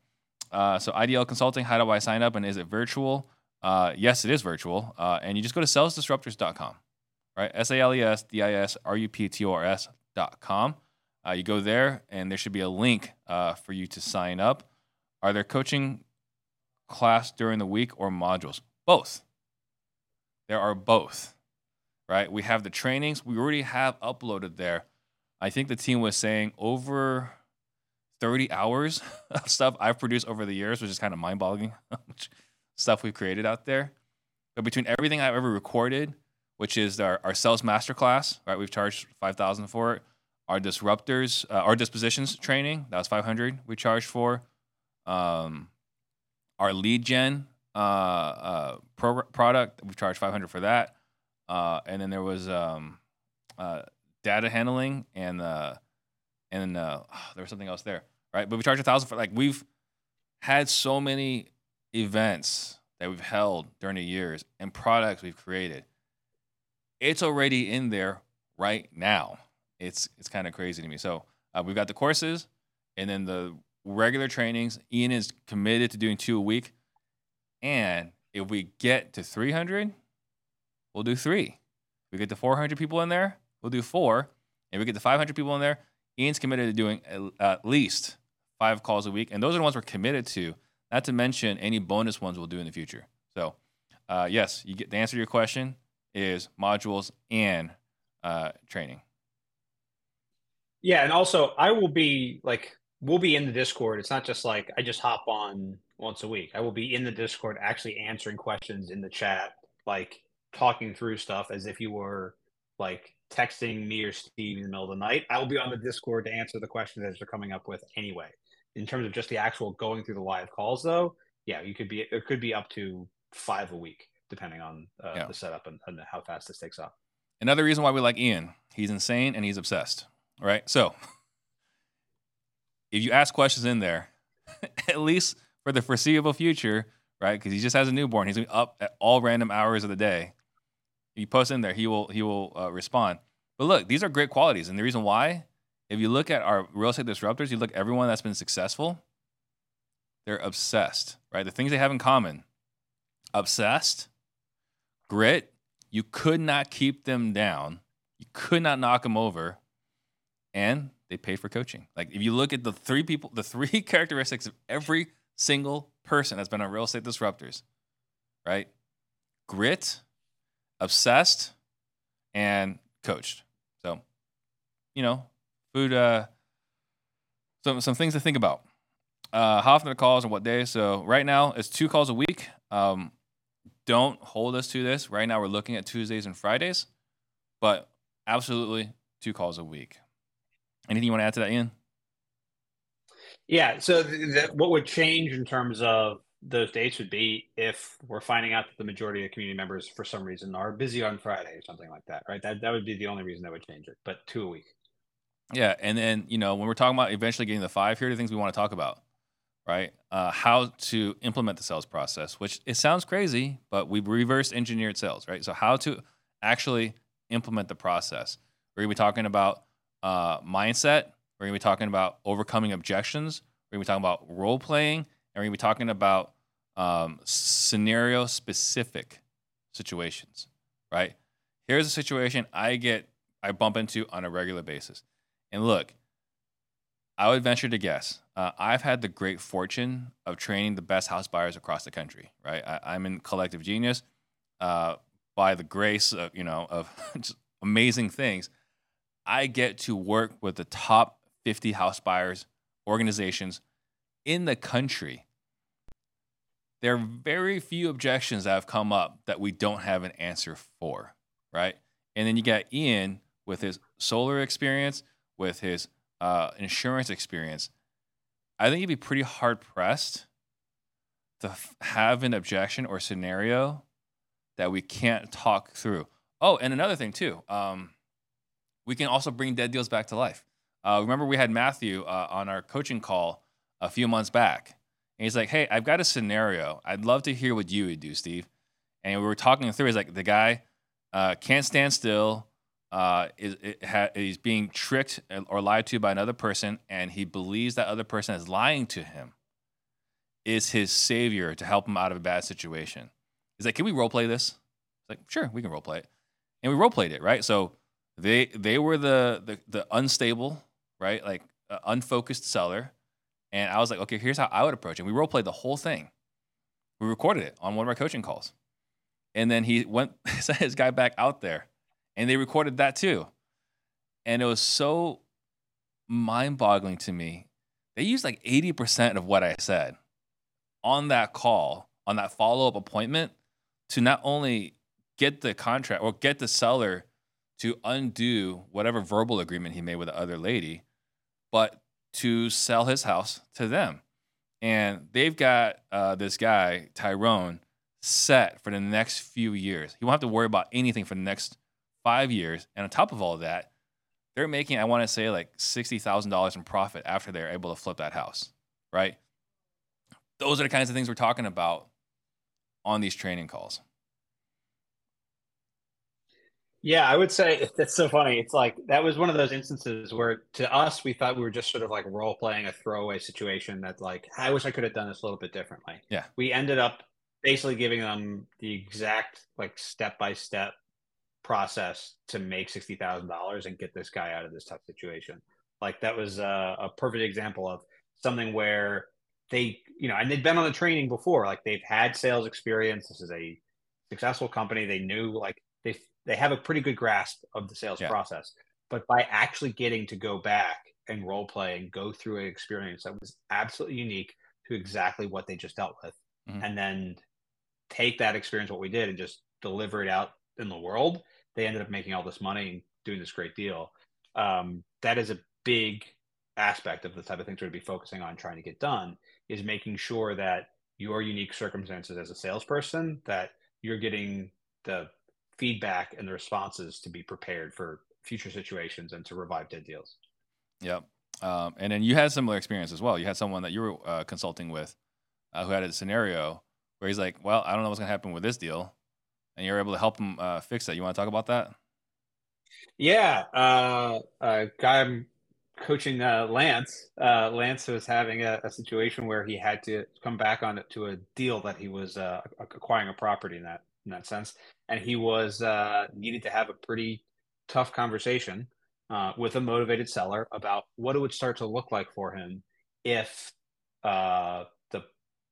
Uh, so IDL Consulting, how do I sign up and is it virtual? Uh, yes, it is virtual. Uh, and you just go to salesdisruptors.com, right? S A L E S D I S R U P T O R S.com. Uh, you go there and there should be a link uh, for you to sign up. Are there coaching class during the week or modules? Both. There are both, right? We have the trainings. We already have uploaded there. I think the team was saying over 30 hours of stuff I've produced over the years, which is kind of mind boggling, stuff we've created out there. But between everything I've ever recorded, which is our, our sales masterclass, right? We've charged 5000 for it. Our disruptors, uh, our dispositions training, that was 500 we charged for um, our lead gen uh, uh, pro- product. We charged 500 for that. Uh, and then there was um, uh, data handling and uh, and uh, there was something else there, right? But we charged a thousand for like we've had so many events that we've held during the years and products we've created. It's already in there right now. It's it's kind of crazy to me. So uh, we've got the courses, and then the regular trainings. Ian is committed to doing two a week. And if we get to 300, we'll do three. If we get to 400 people in there, we'll do four. If we get to 500 people in there, Ian's committed to doing at least five calls a week. And those are the ones we're committed to, not to mention any bonus ones we'll do in the future. So, uh, yes, you get the answer to your question is modules and uh, training. Yeah, and also I will be like we'll be in the Discord. It's not just like I just hop on once a week. I will be in the Discord actually answering questions in the chat, like talking through stuff as if you were like texting me or Steve in the middle of the night. I will be on the Discord to answer the questions that you're coming up with anyway. In terms of just the actual going through the live calls, though, yeah, you could be it could be up to five a week depending on uh, yeah. the setup and, and how fast this takes off. Another reason why we like Ian, he's insane and he's obsessed. Right, so if you ask questions in there, at least for the foreseeable future, right? Because he just has a newborn, he's up at all random hours of the day. If you post in there, he will he will uh, respond. But look, these are great qualities, and the reason why, if you look at our real estate disruptors, you look at everyone that's been successful, they're obsessed, right? The things they have in common: obsessed, grit. You could not keep them down. You could not knock them over, and they pay for coaching. Like if you look at the three people, the three characteristics of every single person that's been on real estate disruptors, right? Grit, obsessed, and coached. So, you know, food uh some some things to think about. Uh how often the calls and what day. So right now it's two calls a week. Um don't hold us to this. Right now we're looking at Tuesdays and Fridays, but absolutely two calls a week. Anything you want to add to that, Ian? Yeah. So th- th- what would change in terms of those dates would be if we're finding out that the majority of the community members, for some reason, are busy on Friday or something like that, right? That that would be the only reason that would change it. But two a week. Yeah, and then you know when we're talking about eventually getting the five, here are the things we want to talk about, right? Uh, how to implement the sales process, which it sounds crazy, but we reverse engineered sales, right? So how to actually implement the process. We're gonna be talking about uh, mindset. We're gonna be talking about overcoming objections. We're gonna be talking about role playing, and we're gonna be talking about um, scenario specific situations, right? Here's a situation I get I bump into on a regular basis. And look, I would venture to guess. Uh, I've had the great fortune of training the best house buyers across the country. Right, I, am in Collective Genius. Uh, by the grace of you know of amazing things, I get to work with the top 50 house buyers organizations in the country. There are very few objections that have come up that we don't have an answer for, right? And then you got Ian with his solar experience, with his uh, insurance experience. I think you'd be pretty hard pressed to f- have an objection or scenario that we can't talk through. Oh, and another thing too, um, we can also bring dead deals back to life. Uh, remember, we had Matthew uh, on our coaching call a few months back, and he's like, "Hey, I've got a scenario. I'd love to hear what you would do, Steve." And we were talking through. He's like, "The guy uh, can't stand still. Uh, is ha- he's being tricked or lied to by another person, and he believes that other person is lying to him. Is his savior to help him out of a bad situation?" He's like, "Can we role play this?" It's like, "Sure, we can role play it," and we role played it, right? So they they were the the, the unstable, right, like uh, unfocused seller and I was like, okay, here's how I would approach it. We role played the whole thing. We recorded it on one of our coaching calls. And then he went, sent his guy back out there and they recorded that too. And it was so mind boggling to me. They used like 80% of what I said on that call, on that follow up appointment to not only get the contract or get the seller to undo whatever verbal agreement he made with the other lady, but to sell his house to them. And they've got uh, this guy, Tyrone, set for the next few years. He won't have to worry about anything for the next five years. And on top of all of that, they're making, I want to say, like $60,000 in profit after they're able to flip that house, right? Those are the kinds of things we're talking about on these training calls. Yeah, I would say that's so funny. It's like that was one of those instances where to us we thought we were just sort of like role playing a throwaway situation that like I wish I could have done this a little bit differently. Yeah. We ended up basically giving them the exact like step by step process to make sixty thousand dollars and get this guy out of this tough situation. Like that was a, a perfect example of something where they, you know, and they'd been on the training before. Like they've had sales experience. This is a successful company. They knew like they they have a pretty good grasp of the sales yeah. process. But by actually getting to go back and role play and go through an experience that was absolutely unique to exactly what they just dealt with, mm-hmm. and then take that experience, what we did, and just deliver it out in the world, they ended up making all this money and doing this great deal. Um, that is a big aspect of the type of things we're going to be focusing on trying to get done is making sure that your unique circumstances as a salesperson that you're getting the feedback and the responses to be prepared for future situations and to revive dead deals. Yep. Um, and then you had similar experience as well. You had someone that you were uh, consulting with uh, who had a scenario where he's like, "Well, I don't know what's going to happen with this deal," and you're able to help him uh, fix that. You want to talk about that? Yeah, uh, a guy I'm coaching, uh, Lance. Uh, Lance was having a, a, situation where he had to come back on it to a deal that he was uh, acquiring a property in that in that sense. And he was uh, needed to have a pretty tough conversation uh, with a motivated seller about what it would start to look like for him if uh, the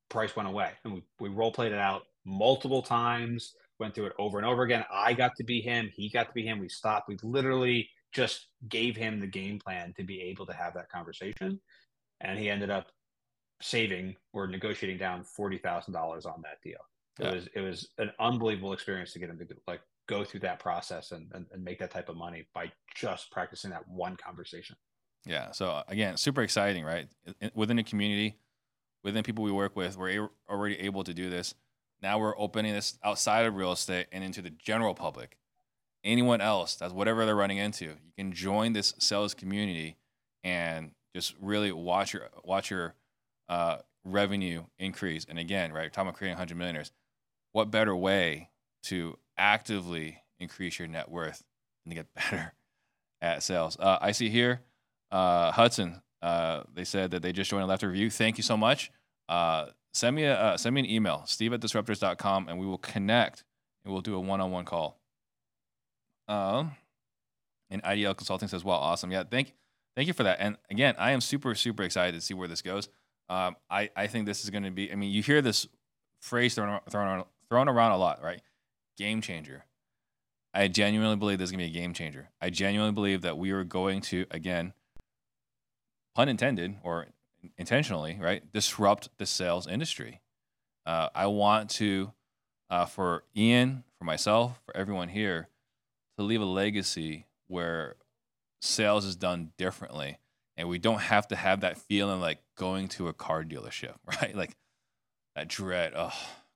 price went away. And we, we role played it out multiple times, went through it over and over again. I got to be him, he got to be him. We stopped. We literally just gave him the game plan to be able to have that conversation. And he ended up saving or negotiating down $40,000 on that deal. It yeah. was it was an unbelievable experience to get him to like go through that process and, and, and make that type of money by just practicing that one conversation. Yeah. So uh, again, super exciting, right? Within the community, within people we work with, we're already able to do this. Now we're opening this outside of real estate and into the general public. Anyone else, that's whatever they're running into, you can join this sales community and just really watch your watch your uh, revenue increase. And again, right, talking about creating 100 millionaires, what better way to actively increase your net worth and to get better at sales? Uh, I see here uh, Hudson, uh, they said that they just joined a left review. Thank you so much. Uh, send me a uh, send me an email, steve at disruptors.com, and we will connect and we'll do a one-on-one call. Um, and IDL Consulting says, "Well, awesome, yeah, thank thank you for that." And again, I am super super excited to see where this goes. Um, I I think this is going to be. I mean, you hear this phrase thrown thrown thrown around a lot, right? Game changer. I genuinely believe this is going to be a game changer. I genuinely believe that we are going to again pun intended or intentionally, right, disrupt the sales industry. Uh, I want to, uh, for Ian, for myself, for everyone here, to leave a legacy where sales is done differently. And we don't have to have that feeling like going to a car dealership, right? Like that dread, oh,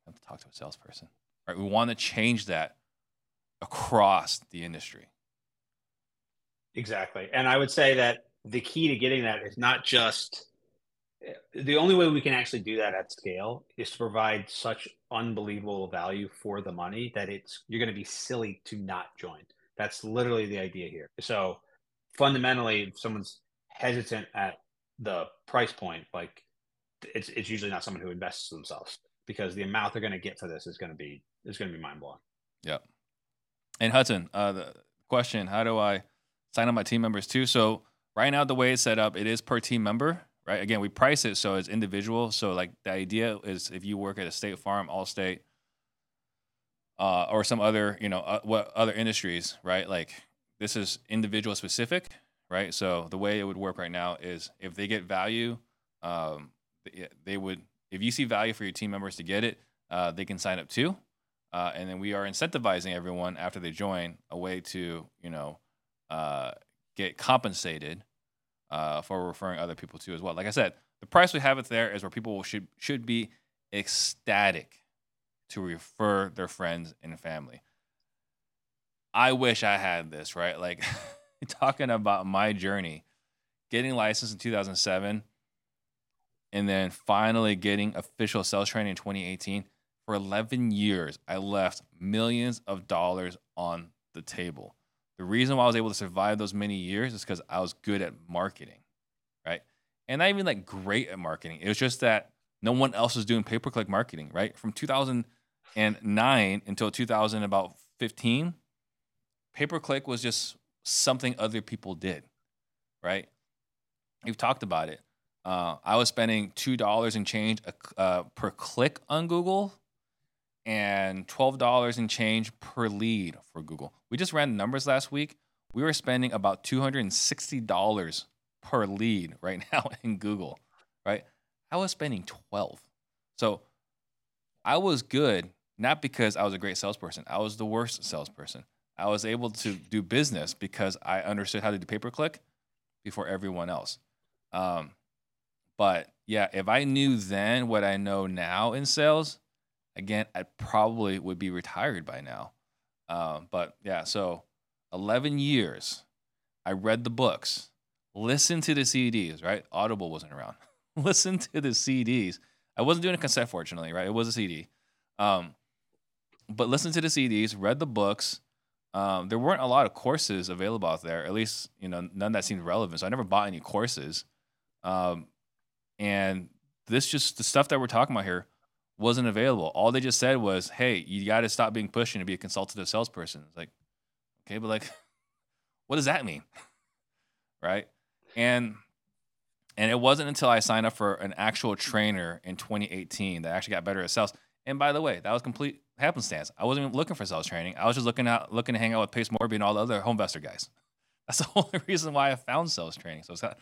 have to talk to a salesperson, right? We want to change that across the industry. Exactly. And I would say that the key to getting that is not just the only way we can actually do that at scale is to provide such unbelievable value for the money that it's you're going to be silly to not join. That's literally the idea here. So fundamentally, if someone's hesitant at the price point, like it's it's usually not someone who invests themselves because the amount they're going to get for this is going to be is going to be mind blowing. Yep. And Hudson, uh, the question: How do I sign up my team members too? So right now the way it's set up it is per team member right again we price it so it's individual so like the idea is if you work at a state farm Allstate uh, or some other you know uh, what other industries right like this is individual specific right so the way it would work right now is if they get value um, they would if you see value for your team members to get it uh, they can sign up too uh, and then we are incentivizing everyone after they join a way to you know uh, get compensated uh, for referring other people to as well. Like I said, the price we have it there is where people should should be ecstatic to refer their friends and family. I wish I had this, right? Like talking about my journey, getting licensed in 2007 and then finally getting official sales training in 2018. For 11 years, I left millions of dollars on the table. The reason why I was able to survive those many years is because I was good at marketing, right? And not even like great at marketing. It was just that no one else was doing pay per click marketing, right? From 2009 until 2000 about 15, pay per click was just something other people did, right? We've talked about it. Uh, I was spending two dollars and change uh, per click on Google and $12 and change per lead for Google. We just ran the numbers last week. We were spending about $260 per lead right now in Google, right? I was spending 12. So I was good, not because I was a great salesperson. I was the worst salesperson. I was able to do business because I understood how to do pay per click before everyone else. Um, but yeah, if I knew then what I know now in sales, again, I probably would be retired by now. Um, but yeah, so 11 years. I read the books, listened to the CDs, right? Audible wasn't around. listen to the CDs. I wasn't doing a cassette, fortunately, right? It was a CD. Um, but listen to the CDs, read the books. Um, there weren't a lot of courses available out there, at least, you know, none that seemed relevant. So I never bought any courses. Um, and this just the stuff that we're talking about here wasn't available. All they just said was, "Hey, you got to stop being pushy and be a consultative salesperson." It's like, okay, but like, what does that mean, right? And and it wasn't until I signed up for an actual trainer in 2018 that I actually got better at sales. And by the way, that was complete happenstance. I wasn't even looking for sales training. I was just looking out looking to hang out with Pace Morby and all the other HomeVestor guys. That's the only reason why I found sales training. So it's kind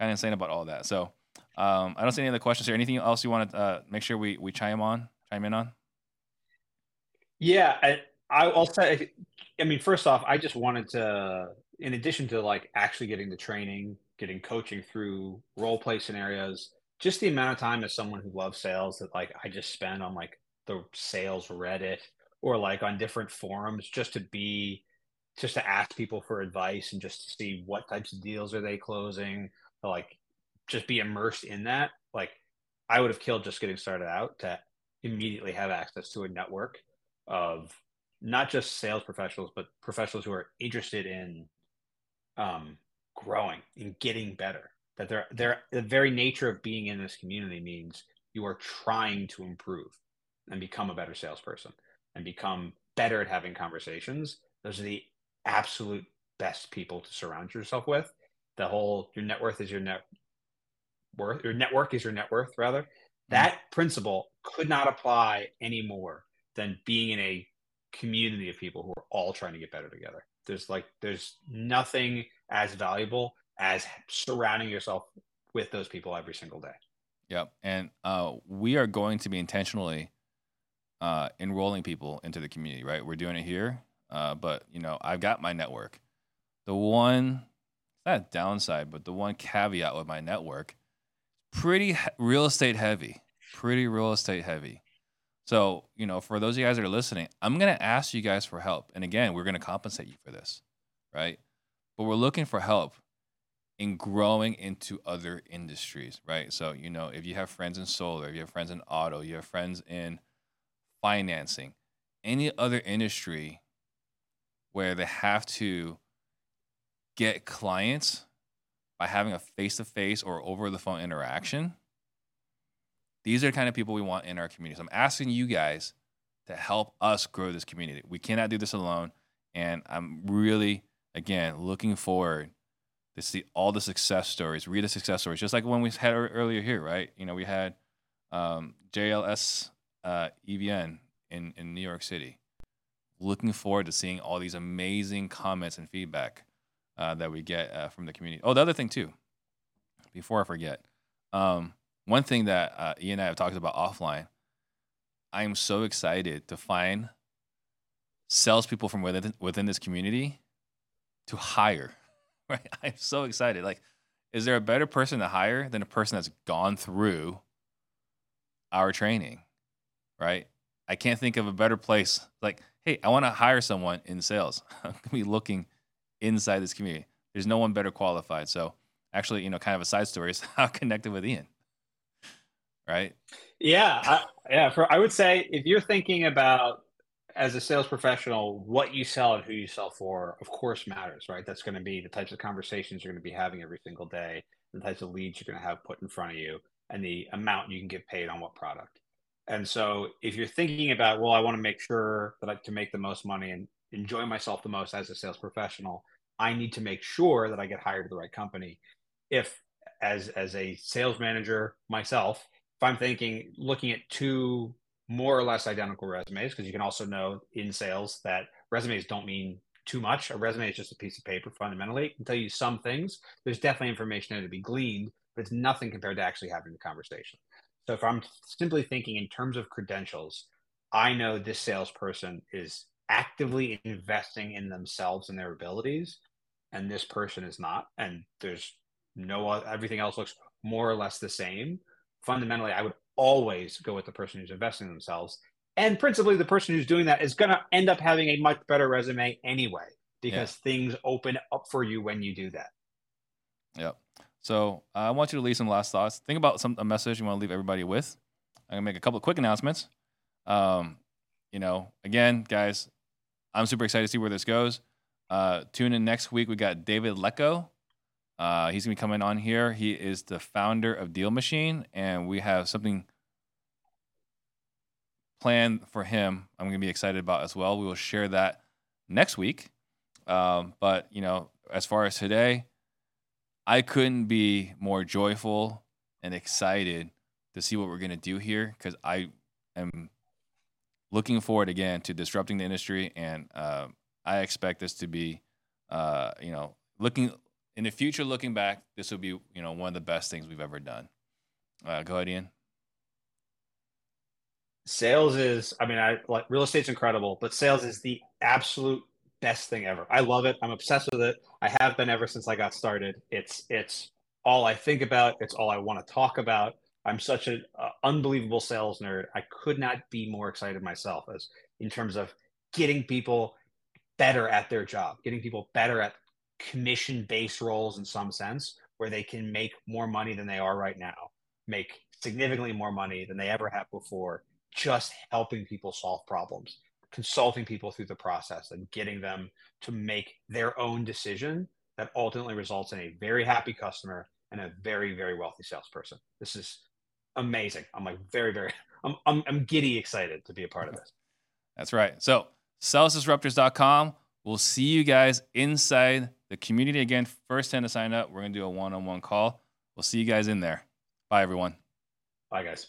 of insane about all that. So um, I don't see any other questions here. Anything else you want to uh, make sure we we chime on, chime in on? Yeah, I, I'll say. I mean, first off, I just wanted to in addition to like actually getting the training, getting coaching through role play scenarios, just the amount of time as someone who loves sales that like I just spend on like the sales Reddit or like on different forums just to be just to ask people for advice and just to see what types of deals are they closing, like just be immersed in that. Like I would have killed just getting started out to immediately have access to a network of not just sales professionals, but professionals who are interested in um, growing and getting better. That they're, they're the very nature of being in this community means you are trying to improve and become a better salesperson and become better at having conversations. Those are the absolute best people to surround yourself with. The whole your net worth is your net worth, your network is your net worth, rather. Mm-hmm. That principle could not apply any more than being in a community of people who are all trying to get better together. There's like there's nothing as valuable as surrounding yourself with those people every single day. Yep. And uh, we are going to be intentionally uh, enrolling people into the community, right? We're doing it here, uh, but you know, I've got my network. The one, not downside, but the one caveat with my network, pretty real estate heavy, pretty real estate heavy. So, you know, for those of you guys that are listening, I'm going to ask you guys for help. And again, we're going to compensate you for this, right? But we're looking for help in growing into other industries, right? So, you know, if you have friends in solar, if you have friends in auto, you have friends in financing, any other industry where they have to get clients by having a face to face or over the phone interaction, these are the kind of people we want in our community. So I'm asking you guys to help us grow this community. We cannot do this alone. And I'm really, again, looking forward to see all the success stories, read the success stories, just like when we had earlier here, right? You know, we had um, JLS uh, EVN in, in New York City. Looking forward to seeing all these amazing comments and feedback uh, that we get uh, from the community. Oh, the other thing, too, before I forget, um, one thing that uh, Ian and I have talked about offline, I am so excited to find salespeople from within within this community to hire. Right, I'm so excited. Like, is there a better person to hire than a person that's gone through our training? Right. I can't think of a better place. Like, hey, I want to hire someone in sales. I'm gonna be looking inside this community. There's no one better qualified. So, actually, you know, kind of a side story is how connected with Ian right? Yeah, I, yeah. For I would say if you're thinking about as a sales professional, what you sell and who you sell for, of course, matters, right? That's going to be the types of conversations you're going to be having every single day, the types of leads you're going to have put in front of you, and the amount you can get paid on what product. And so, if you're thinking about, well, I want to make sure that I can make the most money and enjoy myself the most as a sales professional, I need to make sure that I get hired to the right company. If as as a sales manager myself, if I'm thinking looking at two more or less identical resumes, because you can also know in sales that resumes don't mean too much. A resume is just a piece of paper fundamentally. It can tell you some things. There's definitely information there to be gleaned, but it's nothing compared to actually having the conversation. So if I'm simply thinking in terms of credentials, I know this salesperson is actively investing in themselves and their abilities, and this person is not. And there's no everything else looks more or less the same fundamentally, I would always go with the person who's investing in themselves. And principally, the person who's doing that is going to end up having a much better resume anyway, because yeah. things open up for you when you do that. Yep. So uh, I want you to leave some last thoughts. Think about some a message you want to leave everybody with. I'm gonna make a couple of quick announcements. Um, you know, again, guys, I'm super excited to see where this goes. Uh, tune in next week. We got David Lecko uh, he's gonna be coming on here. He is the founder of DealMachine, and we have something planned for him. I'm gonna be excited about as well. We will share that next week. Um, but you know, as far as today, I couldn't be more joyful and excited to see what we're gonna do here because I am looking forward again to disrupting the industry, and uh, I expect this to be, uh, you know, looking in the future, looking back, this will be you know one of the best things we've ever done. Uh, go ahead, Ian. Sales is, I mean, I like real estate's incredible, but sales is the absolute best thing ever. I love it. I'm obsessed with it. I have been ever since I got started. It's it's all I think about. It's all I want to talk about. I'm such an uh, unbelievable sales nerd. I could not be more excited myself as in terms of getting people better at their job, getting people better at commission based roles in some sense where they can make more money than they are right now, make significantly more money than they ever have before, just helping people solve problems, consulting people through the process and getting them to make their own decision that ultimately results in a very happy customer and a very, very wealthy salesperson. This is amazing. I'm like very, very, I'm, I'm, I'm giddy excited to be a part of this. That's right. So, salesdisruptors.com. We'll see you guys inside the community again. First hand to sign up. We're going to do a one on one call. We'll see you guys in there. Bye, everyone. Bye, guys.